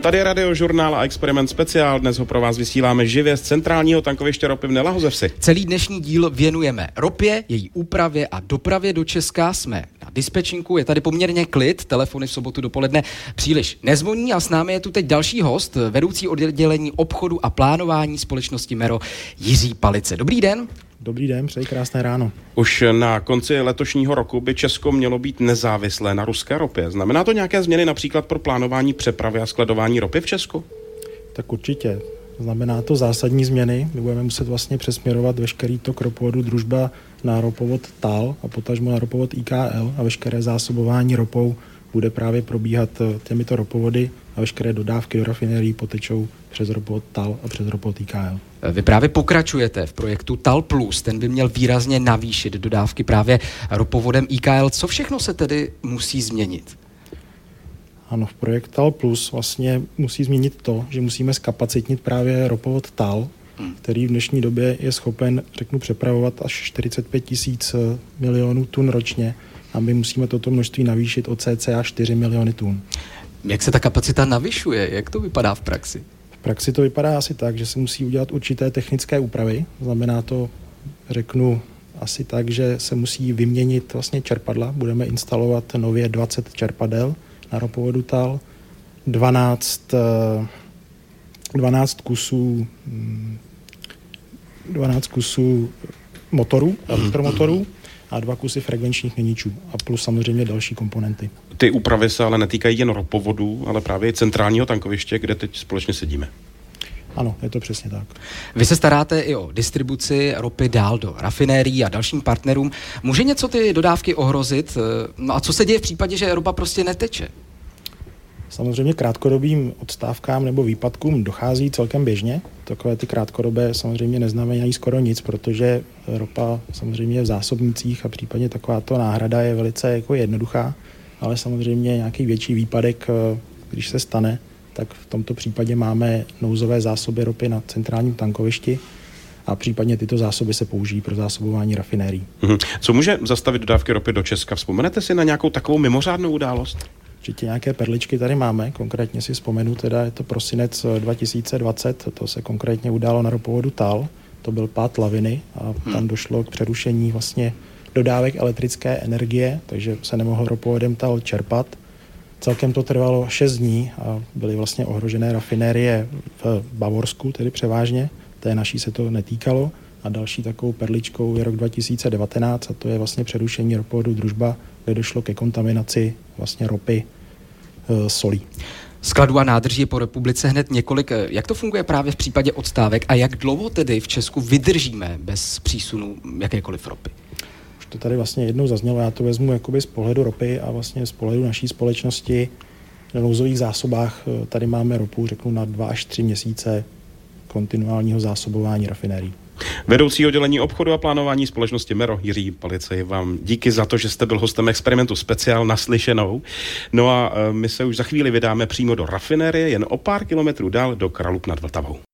Tady je radiožurnál a experiment speciál. Dnes ho pro vás vysíláme živě z centrálního tankoviště ropy v Nelahozevsi. Celý dnešní díl věnujeme ropě, její úpravě a dopravě do Česka. Jsme na dispečinku, je tady poměrně klid, telefony v sobotu dopoledne příliš nezvoní a s námi je tu teď další host, vedoucí oddělení obchodu a plánování společnosti Mero Jiří Palice. Dobrý den. Dobrý den, přeji krásné ráno. Už na konci letošního roku by Česko mělo být nezávislé na ruské ropě. Znamená to nějaké změny například pro plánování přepravy a skladování ropy v Česku? Tak určitě. Znamená to zásadní změny. My budeme muset vlastně přesměrovat veškerý tok ropovodu družba na ropovod TAL a potažmo na ropovod IKL a veškeré zásobování ropou bude právě probíhat eh, těmito ropovody a veškeré dodávky do rafinérií potečou přes ropot TAL a přes ropot IKL. Vy právě pokračujete v projektu TAL+, ten by měl výrazně navýšit dodávky právě ropovodem IKL. Co všechno se tedy musí změnit? Ano, v projekt TAL Plus vlastně musí změnit to, že musíme skapacitnit právě ropovod TAL, hmm. který v dnešní době je schopen, řeknu, přepravovat až 45 tisíc eh, milionů tun ročně a my musíme toto množství navýšit o cca 4 miliony tun. Jak se ta kapacita navyšuje? Jak to vypadá v praxi? V praxi to vypadá asi tak, že se musí udělat určité technické úpravy. Znamená to, řeknu, asi tak, že se musí vyměnit vlastně čerpadla. Budeme instalovat nově 20 čerpadel na ropovodu TAL, 12, 12 kusů 12 mm, kusů motorů, elektromotorů a dva kusy frekvenčních měničů a plus samozřejmě další komponenty. Ty úpravy se ale netýkají jen ropovodů, ale právě centrálního tankoviště, kde teď společně sedíme. Ano, je to přesně tak. Vy se staráte i o distribuci ropy dál do rafinérií a dalším partnerům. Může něco ty dodávky ohrozit? No a co se děje v případě, že ropa prostě neteče? Samozřejmě krátkodobým odstávkám nebo výpadkům dochází celkem běžně. Takové ty krátkodobé samozřejmě neznamenají skoro nic, protože ropa samozřejmě v zásobnicích a případně takováto náhrada je velice jako jednoduchá, ale samozřejmě nějaký větší výpadek, eh, když se stane, tak v tomto případě máme nouzové zásoby ropy na centrálním tankovišti a případně tyto zásoby se použijí pro zásobování rafinérií. Mhm. Co může zastavit dodávky ropy do Česka? Vzpomenete si na nějakou takovou mimořádnou událost? Určitě nějaké perličky tady máme, konkrétně si vzpomenu, teda je to prosinec 2020, to se konkrétně událo na ropovodu TAL, to byl pád laviny a tam hmm. došlo k přerušení vlastně dodávek elektrické energie, takže se nemohl ropovodem TAL čerpat. Celkem to trvalo 6 dní a byly vlastně ohrožené rafinérie v Bavorsku, tedy převážně, té naší se to netýkalo. A další takovou perličkou je rok 2019 a to je vlastně přerušení ropovodu družba, kde došlo ke kontaminaci vlastně ropy e, solí. Skladů a nádrží je po republice hned několik. Jak to funguje právě v případě odstávek a jak dlouho tedy v Česku vydržíme bez přísunu jakékoliv ropy? Už to tady vlastně jednou zaznělo, já to vezmu jakoby z pohledu ropy a vlastně z pohledu naší společnosti. Na nouzových zásobách e, tady máme ropu, řeknu, na dva až tři měsíce kontinuálního zásobování rafinérií. Vedoucí oddělení obchodu a plánování společnosti Mero Jiří Palicej vám díky za to, že jste byl hostem experimentu speciál naslyšenou. No a e, my se už za chvíli vydáme přímo do rafinérie, jen o pár kilometrů dál do Kralup nad Vltavou.